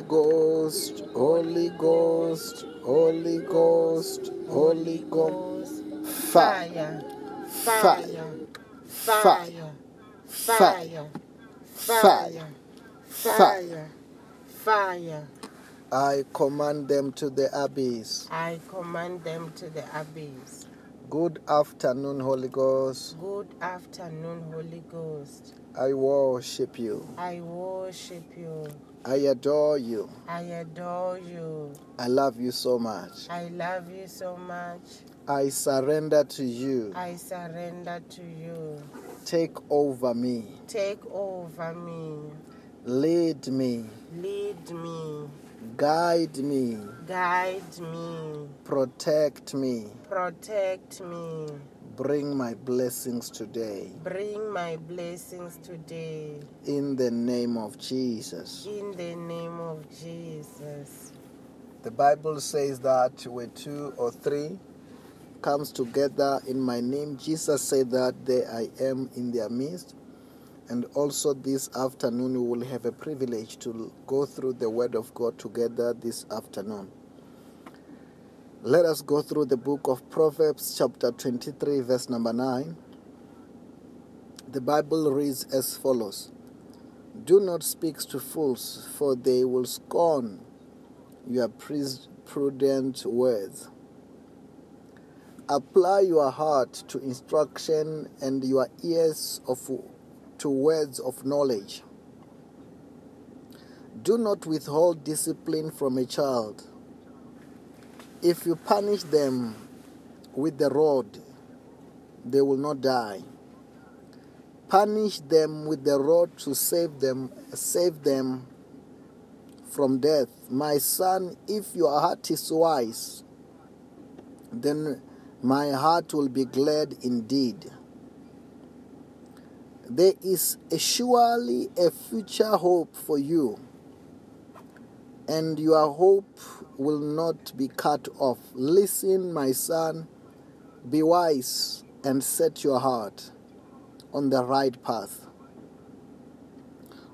Holy Ghost, Holy Ghost, Holy Ghost, Holy Ghost, fire, fire, fire, fire, fire, fire, fire. I command them to the abyss. I command them to the abyss. Good afternoon, Holy Ghost. Good afternoon, Holy Ghost. I worship you. I worship you. I adore you. I adore you. I love you so much. I love you so much. I surrender to you. I surrender to you. Take over me. Take over me. Lead me. Lead me. Guide me. Guide me. Protect me. Protect me. Bring my blessings today. Bring my blessings today. In the name of Jesus. In the name of Jesus. The Bible says that where two or three comes together in my name, Jesus said that there I am in their midst. And also this afternoon, we will have a privilege to go through the Word of God together this afternoon. Let us go through the book of Proverbs, chapter 23, verse number 9. The Bible reads as follows Do not speak to fools, for they will scorn your prudent words. Apply your heart to instruction and your ears of to words of knowledge. Do not withhold discipline from a child. If you punish them with the rod, they will not die. Punish them with the rod to save them, save them from death. My son, if your heart is wise, then my heart will be glad indeed. There is surely a future hope for you, and your hope will not be cut off. Listen, my son, be wise and set your heart on the right path.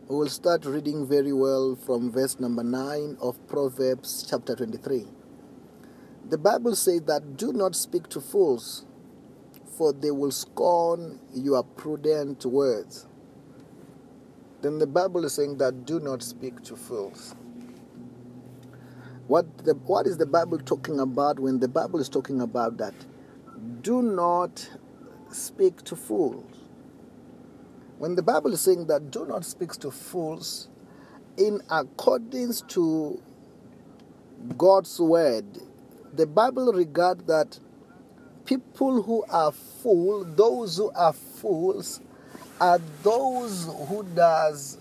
We will start reading very well from verse number 9 of Proverbs chapter 23. The Bible says that do not speak to fools for they will scorn your prudent words. Then the Bible is saying that do not speak to fools. What, the, what is the Bible talking about when the Bible is talking about that? Do not speak to fools. When the Bible is saying that do not speak to fools, in accordance to God's word, the Bible regard that people who are fool, those who are fools, are those who does,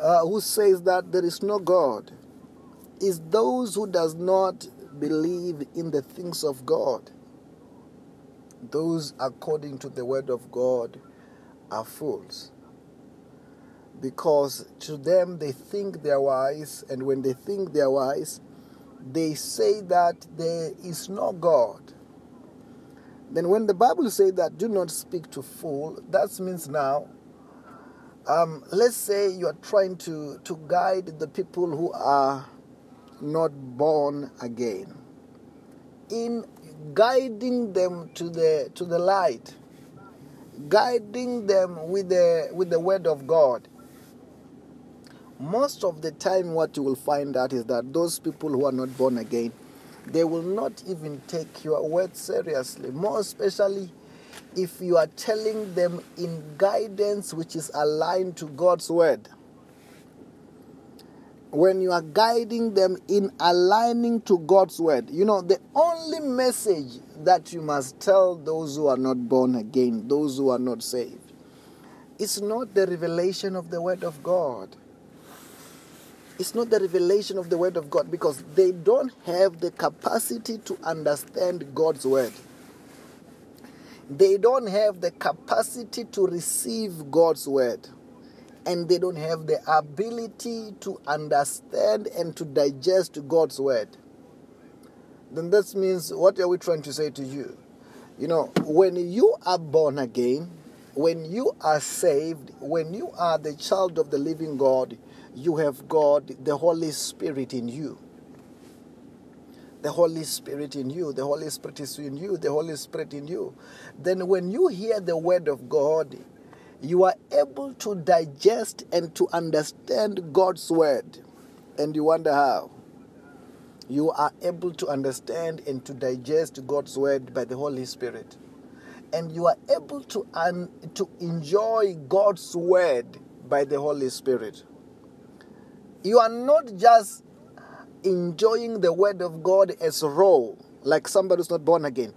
uh, who says that there is no God. Is those who does not believe in the things of God. Those according to the word of God are fools. Because to them they think they're wise, and when they think they're wise, they say that there is no God. Then when the Bible says that do not speak to fool, that means now, um, let's say you are trying to, to guide the people who are not born again. In guiding them to the to the light, guiding them with the with the word of God. Most of the time what you will find out is that those people who are not born again they will not even take your word seriously, more especially if you are telling them in guidance which is aligned to God's word. When you are guiding them in aligning to God's word, you know, the only message that you must tell those who are not born again, those who are not saved, is not the revelation of the word of God it's not the revelation of the Word of God because they don't have the capacity to understand God's Word. They don't have the capacity to receive God's Word. And they don't have the ability to understand and to digest God's Word. Then that means, what are we trying to say to you? You know, when you are born again, when you are saved, when you are the child of the living God, you have God, the Holy Spirit in you. The Holy Spirit in you, the Holy Spirit is in you, the Holy Spirit in you. Then, when you hear the Word of God, you are able to digest and to understand God's Word. And you wonder how? You are able to understand and to digest God's Word by the Holy Spirit. And you are able to, un- to enjoy God's Word by the Holy Spirit. You are not just enjoying the Word of God as raw, like somebody who's not born again.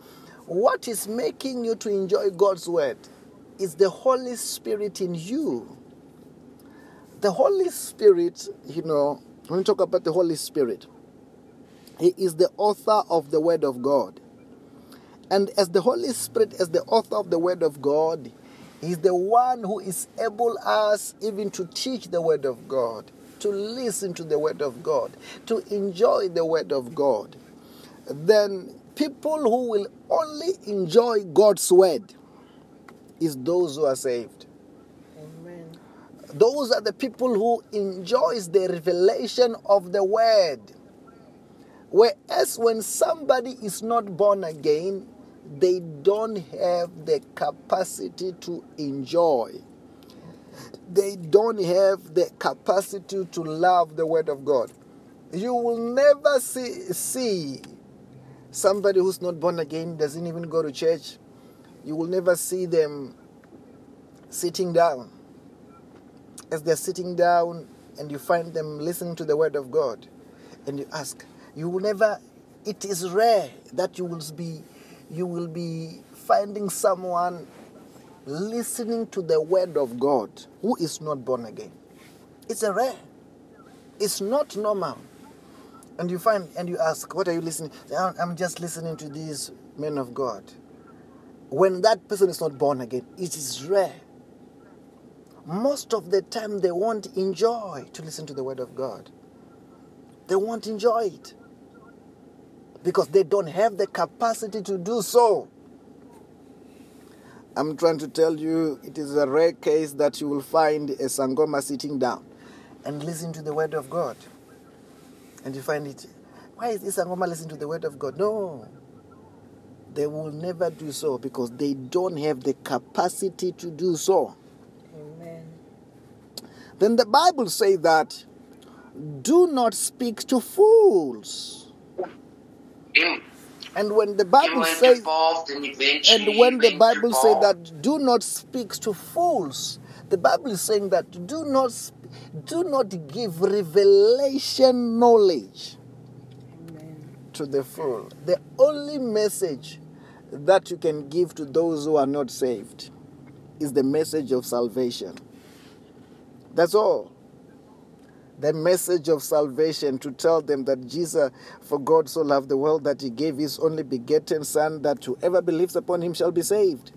What is making you to enjoy God's Word is the Holy Spirit in you. The Holy Spirit, you know, when we talk about the Holy Spirit, He is the author of the Word of God. And as the Holy Spirit, as the author of the Word of God, He's the one who is able us even to teach the Word of God, to listen to the Word of God, to enjoy the Word of God. Then people who will only enjoy God's Word is those who are saved. Amen. Those are the people who enjoys the revelation of the word. Whereas when somebody is not born again, they don't have the capacity to enjoy. They don't have the capacity to love the word of God. You will never see, see somebody who's not born again, doesn't even go to church. You will never see them sitting down. As they're sitting down and you find them listening to the word of God, and you ask, you will never, it is rare that you will be, you will be finding someone listening to the word of God who is not born again. It's a rare. It's not normal. And you find and you ask, what are you listening? I'm just listening to these men of God. When that person is not born again, it is rare. Most of the time, they won't enjoy to listen to the word of God. They won't enjoy it because they don't have the capacity to do so. I'm trying to tell you, it is a rare case that you will find a Sangoma sitting down and listen to the word of God. And you find it, why is this Sangoma listening to the word of God? No. They will never do so because they don't have the capacity to do so. Amen. Then the Bible says that do not speak to fools. Him, And when the Bible went says and when the Bible says that do not speak to fools, the Bible is saying that do not do not give revelation knowledge Amen. to the fool. The only message that you can give to those who are not saved is the message of salvation. That's all. The message of salvation to tell them that Jesus, for God so loved the world that he gave his only begotten Son, that whoever believes upon him shall be saved.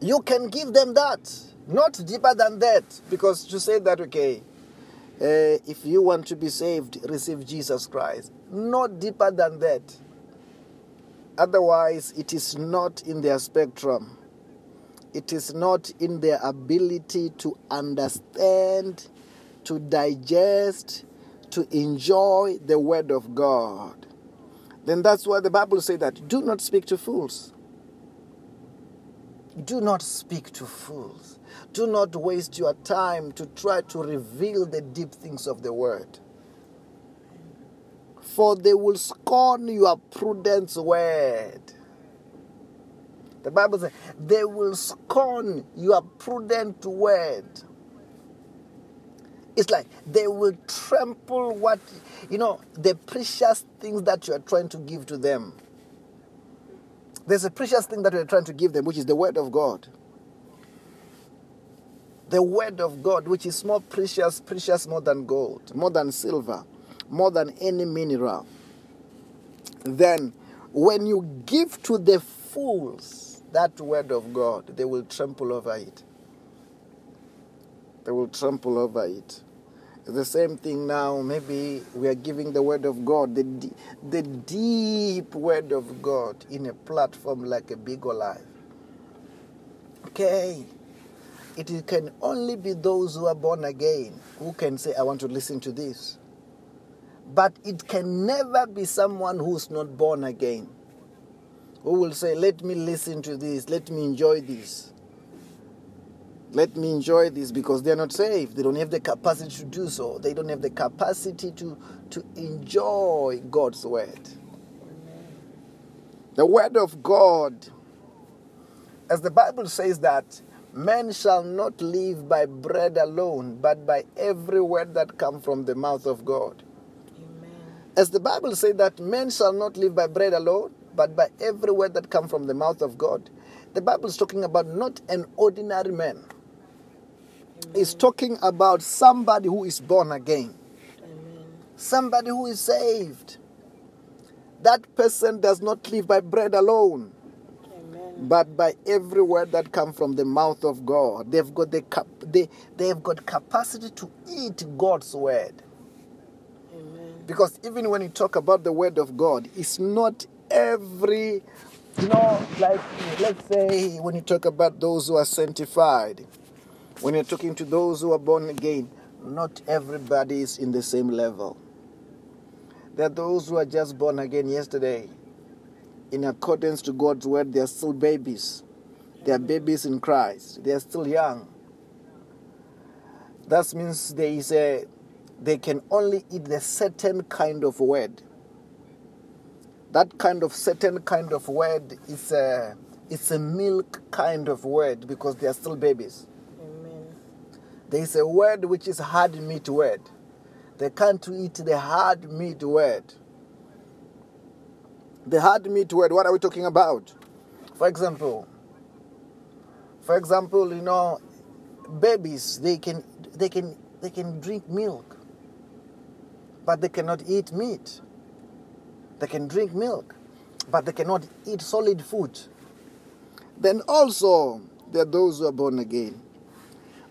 You can give them that, not deeper than that, because to say that, okay, uh, if you want to be saved, receive Jesus Christ. Not deeper than that. Otherwise, it is not in their spectrum. It is not in their ability to understand, to digest, to enjoy the Word of God. Then that's why the Bible says that do not speak to fools. Do not speak to fools. Do not waste your time to try to reveal the deep things of the word. For they will scorn your prudence word. The Bible says they will scorn your prudent word. It's like they will trample what, you know, the precious things that you are trying to give to them. There's a precious thing that we're trying to give them, which is the Word of God. The Word of God, which is more precious, precious more than gold, more than silver, more than any mineral. Then, when you give to the fools that Word of God, they will trample over it. They will trample over it. The same thing now, maybe we are giving the Word of God, the, the deep Word of God in a platform like a big life. Okay. it can only be those who are born again who can say, I want to listen to this. But it can never be someone who's not born again who will say, Let me listen to this, let me enjoy this. Let me enjoy this because they're not saved. They don't have the capacity to do so. They don't have the capacity to, to enjoy God's word. The word of God, as the Bible says that man shall not live by bread alone, but by every word that comes from the mouth of God. Amen. As the Bible says that men shall not live by bread alone, but by every word that comes from the mouth of God. The Bible is talking about not an ordinary man. It's talking about somebody who is born again, Amen. somebody who is saved. That person does not live by bread alone, Amen. but by every word that comes from the mouth of God. They've got the cap- they, they have got capacity to eat God's word. Because even when you talk about the word of God, it's not every, you know, like let's say when you talk about those who are sanctified, when you're talking to those who are born again, not everybody is in the same level. There are those who are just born again yesterday. In accordance to God's word, they are still babies. They are babies in Christ. They are still young. That means there is a they can only eat the certain kind of word. That kind of certain kind of word is a it's a milk kind of word because they are still babies. Amen. There is a word which is hard meat word. They can't eat the hard meat word. The hard meat word, what are we talking about? For example, for example, you know, babies they can they can they can drink milk, but they cannot eat meat. They can drink milk, but they cannot eat solid food. Then also there are those who are born again.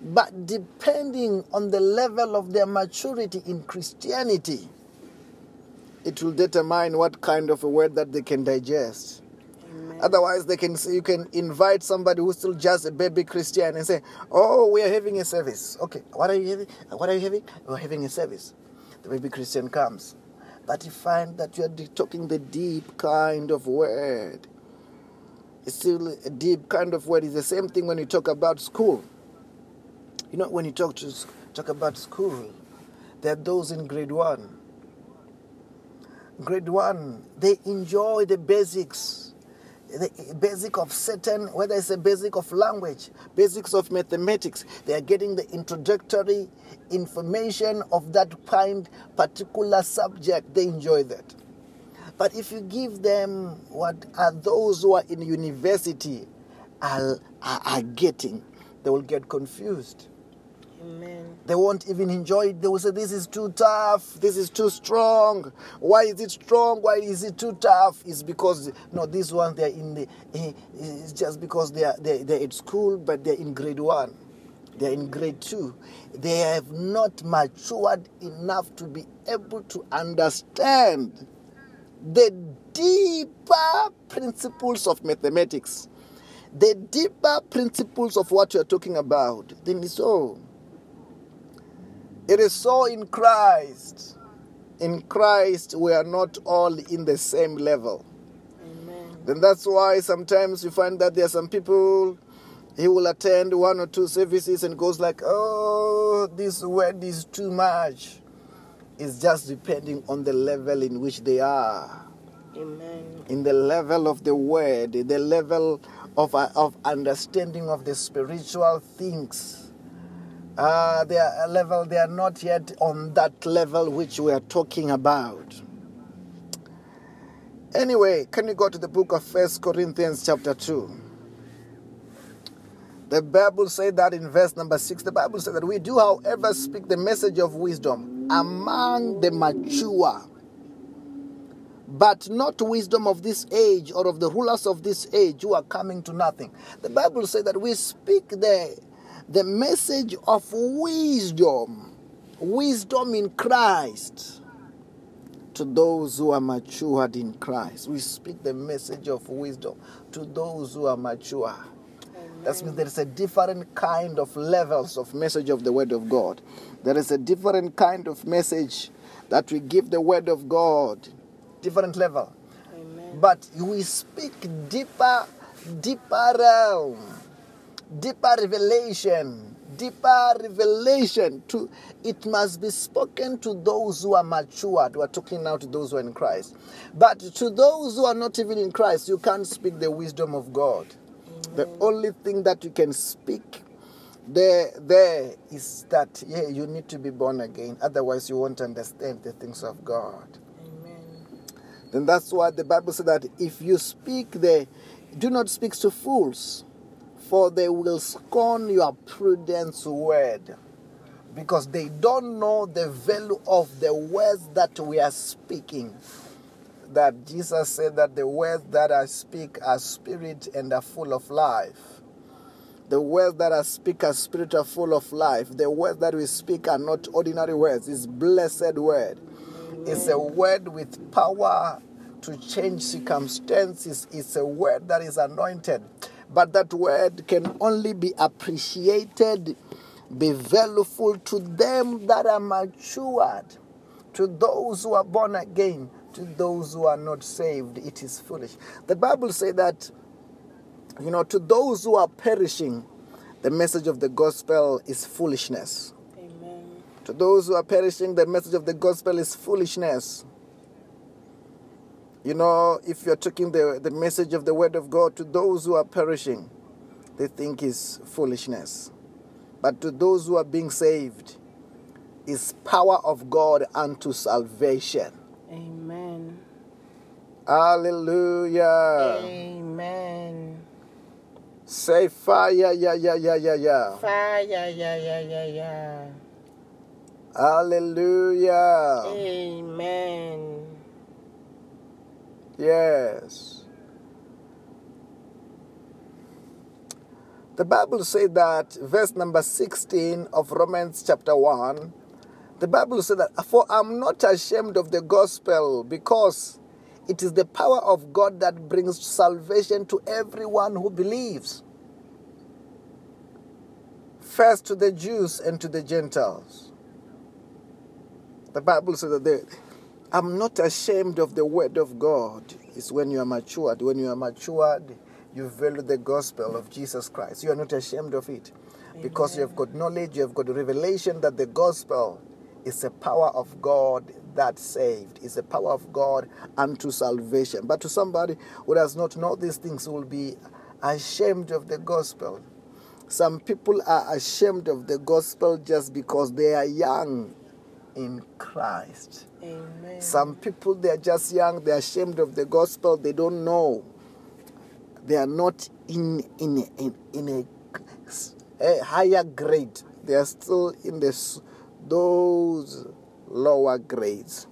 But depending on the level of their maturity in Christianity, it will determine what kind of a word that they can digest. Amen. Otherwise, they can you can invite somebody who's still just a baby Christian and say, "Oh, we are having a service. Okay, what are you having? What are you having? We're having a service." Baby Christian comes, but you find that you are talking the deep kind of word. It's still a deep kind of word. It's the same thing when you talk about school. You know, when you talk to talk about school, there are those in grade one. Grade one, they enjoy the basics, the basic of certain, whether it's a basic of language, basics of mathematics. They are getting the introductory information of that kind, particular subject. They enjoy that. But if you give them what are those who are in university are, are, are getting, they will get confused. Amen. They won't even enjoy it. They will say, This is too tough. This is too strong. Why is it strong? Why is it too tough? It's because, no, this one, they're in the, eh, it's just because they are, they're, they're at school, but they're in grade one. They're in grade two. They have not matured enough to be able to understand the deeper principles of mathematics, the deeper principles of what you're talking about. Then it's so. It is so in Christ. In Christ, we are not all in the same level. Amen. Then that's why sometimes you find that there are some people he will attend one or two services and goes like, "Oh, this word is too much." It's just depending on the level in which they are, Amen. in the level of the word, in the level of uh, of understanding of the spiritual things. Uh, they are a level they are not yet on that level which we are talking about. Anyway, can you go to the book of First Corinthians chapter 2? The Bible said that in verse number 6, the Bible said that we do, however, speak the message of wisdom among the mature, but not wisdom of this age or of the rulers of this age who are coming to nothing. The Bible said that we speak the, the message of wisdom, wisdom in Christ to those who are matured in Christ. We speak the message of wisdom to those who are mature. That means there is a different kind of levels of message of the word of God. There is a different kind of message that we give the word of God, different level. Amen. But we speak deeper, deeper realm, deeper revelation, deeper revelation. To it must be spoken to those who are matured. We're talking now to those who are in Christ. But to those who are not even in Christ, you can't speak the wisdom of God. The only thing that you can speak there, there is that yeah, you need to be born again. Otherwise, you won't understand the things of God. Amen. Then that's why the Bible says that if you speak the, do not speak to fools, for they will scorn your prudence word, because they don't know the value of the words that we are speaking. That Jesus said that the words that I speak are spirit and are full of life. The words that I speak are spirit are full of life. The words that we speak are not ordinary words, it's blessed word. It's a word with power to change circumstances. It's a word that is anointed. But that word can only be appreciated, be valuable to them that are matured, to those who are born again, to those who are not saved. It is foolish. The Bible says that, you know, to those who are perishing, the message of the gospel is foolishness. Amen. To those who are perishing, the message of the gospel is foolishness. You know, if you're taking the, the message of the word of God to those who are perishing, they think is foolishness. But to those who are being saved, is power of God unto salvation. Amen. Hallelujah. Amen. Say fire, yeah, yeah, yeah, yeah, yeah. Fire, yeah, yeah, yeah, yeah. Hallelujah. Amen. Yes. The Bible says that, verse number 16 of Romans chapter 1, the Bible says that, For I'm not ashamed of the gospel because it is the power of God that brings salvation to everyone who believes. First to the Jews and to the Gentiles. The Bible says that I'm not ashamed of the word of God. It's when you are matured. When you are matured, you value the gospel of Jesus Christ. You are not ashamed of it because you have got knowledge, you have got revelation that the gospel is the power of God that saved, is the power of God unto salvation. But to somebody who does not know these things, will be ashamed of the gospel. Some people are ashamed of the gospel just because they are young in Christ. Amen. Some people, they're just young, they're ashamed of the gospel, they don't know. They are not in, in, in, in a, a higher grade, they are still in this, those lower grades.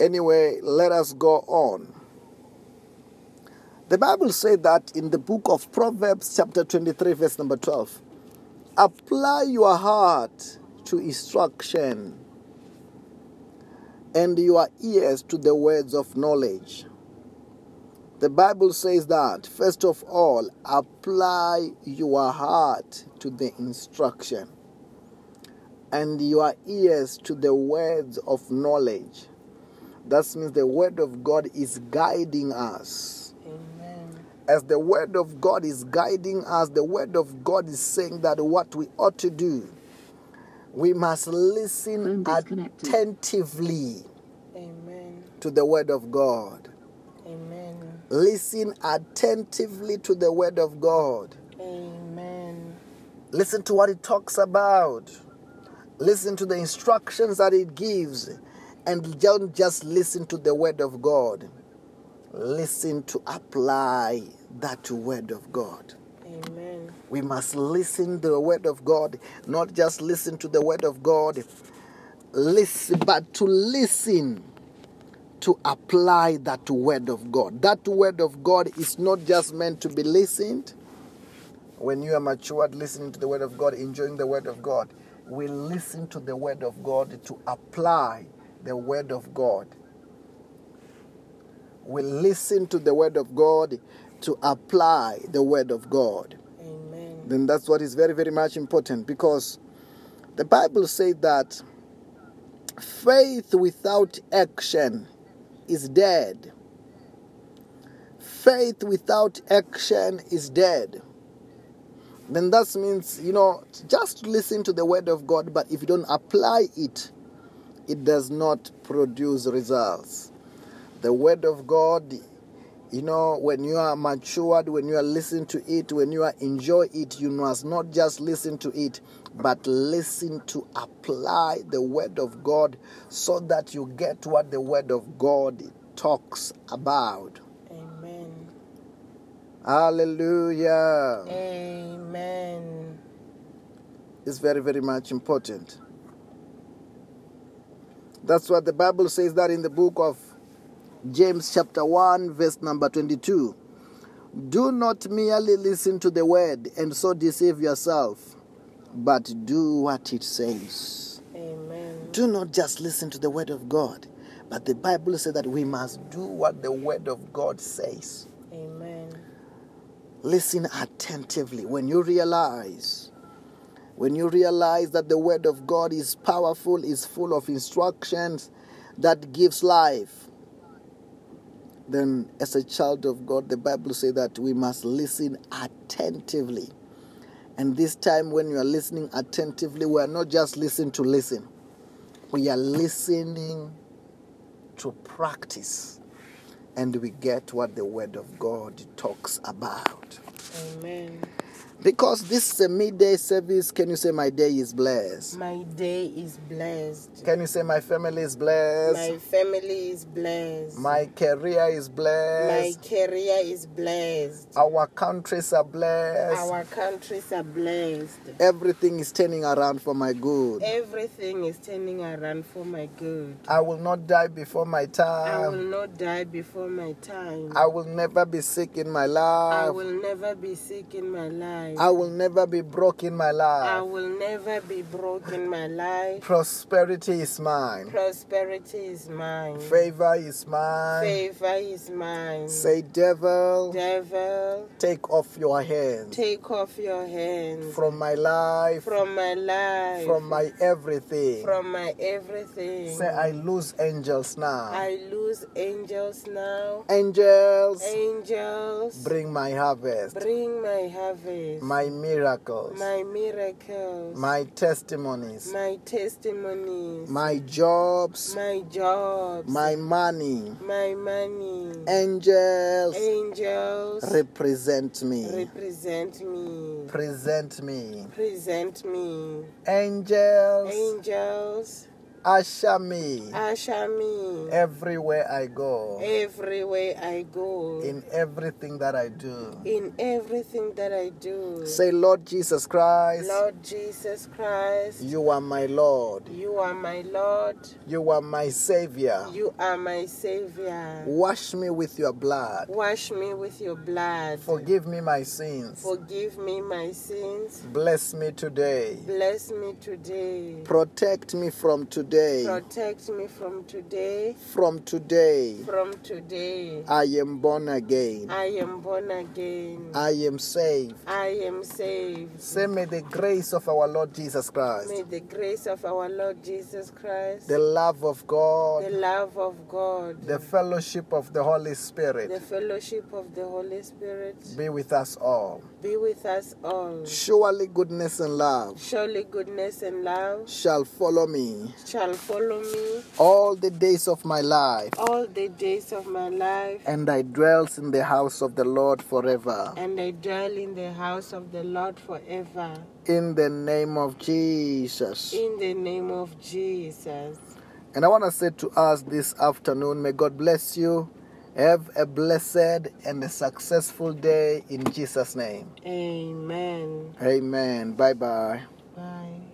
Anyway, let us go on. The Bible said that in the book of Proverbs, chapter 23, verse number 12 apply your heart to instruction and your ears to the words of knowledge. The Bible says that, first of all, apply your heart to the instruction and your ears to the words of knowledge. That means the word of God is guiding us. Amen. As the word of God is guiding us, the word of God is saying that what we ought to do, we must listen attentively Amen. to the word of God. Amen. Listen attentively to the word of God. Amen. Listen to what it talks about. Listen to the instructions that it gives. And don't just listen to the word of God. Listen to apply that word of God. We must listen to the word of God, not just listen to the word of God, listen, but to listen to apply that word of God. That word of God is not just meant to be listened. When you are matured, listening to the word of God, enjoying the word of God, we listen to the word of God to apply the word of God. We listen to the word of God to apply the word of God. Then that's what is very, very much important because the Bible says that faith without action is dead. Faith without action is dead. Then that means, you know, just listen to the word of God, but if you don't apply it, it does not produce results. The word of God you know, when you are matured, when you are listening to it, when you are enjoy it, you must not just listen to it, but listen to apply the word of God so that you get what the word of God talks about. Amen. Hallelujah. Amen. It's very, very much important. That's what the Bible says that in the book of James chapter 1 verse number 22. Do not merely listen to the word and so deceive yourself, but do what it says. Amen. Do not just listen to the word of God, but the Bible says that we must do what the word of God says. Amen. Listen attentively when you realize when you realize that the word of God is powerful, is full of instructions that gives life then as a child of God, the Bible says that we must listen attentively. And this time, when you are listening attentively, we are not just listening to listen, we are listening to practice. And we get what the Word of God talks about. Amen. Because this is a midday service, can you say my day is blessed? My day is blessed. Can you say my family is blessed? My family is blessed. My career is blessed. My career is blessed. Our countries are blessed. Our countries are blessed. Everything is turning around for my good. Everything is turning around for my good. I will not die before my time. I will not die before my time. I will never be sick in my life. I will never be sick in my life. I will never be broke in my life. I will never be broke in my life. Prosperity is mine. Prosperity is mine. Favor is mine. Favor is mine. Say, devil, Devil, take off your hands take off your hands from my life, from my life, from my everything. from my everything. Say, I lose angels now. I lose angels now. Angels, Angels, bring my harvest, bring my harvest, my miracles, my miracles, my testimonies, my testimonies, my jobs, my jobs, my money. my money. Angels, Angels, represent me. represent me. Present me. Present me. Angels, Angels, usher me usher me everywhere I go, everywhere I go. in everything that I do. in everything that I do. Say, Lord Jesus Christ, Lord Jesus Christ, you are my Lord. you are my Lord. You are my Savior. You are my Savior. Wash me with your blood. Wash me with your blood. Forgive me my sins. Forgive me my sins. Bless me today. Bless me today. Protect me from today. Protect me from today. From today, From today. I am born again. I am born again. I am saved. I am saved. Say, may the grace of our Lord Jesus Christ, May the grace of our Lord Jesus Christ, the love of God. the love of God, the fellowship of the Holy Spirit. the fellowship of the Holy Spirit be with us all. be with us all. Surely goodness and love Surely goodness and love shall follow me shall follow me all the days of my life, all the days of my life, and I dwells in the house of the Lord forever. and I dwell in the house of the Lord forever. In the name of Jesus. In the name of Jesus. And I want to say to us this afternoon, may God bless you. Have a blessed and a successful day in Jesus' name. Amen. Amen. Bye bye. Bye.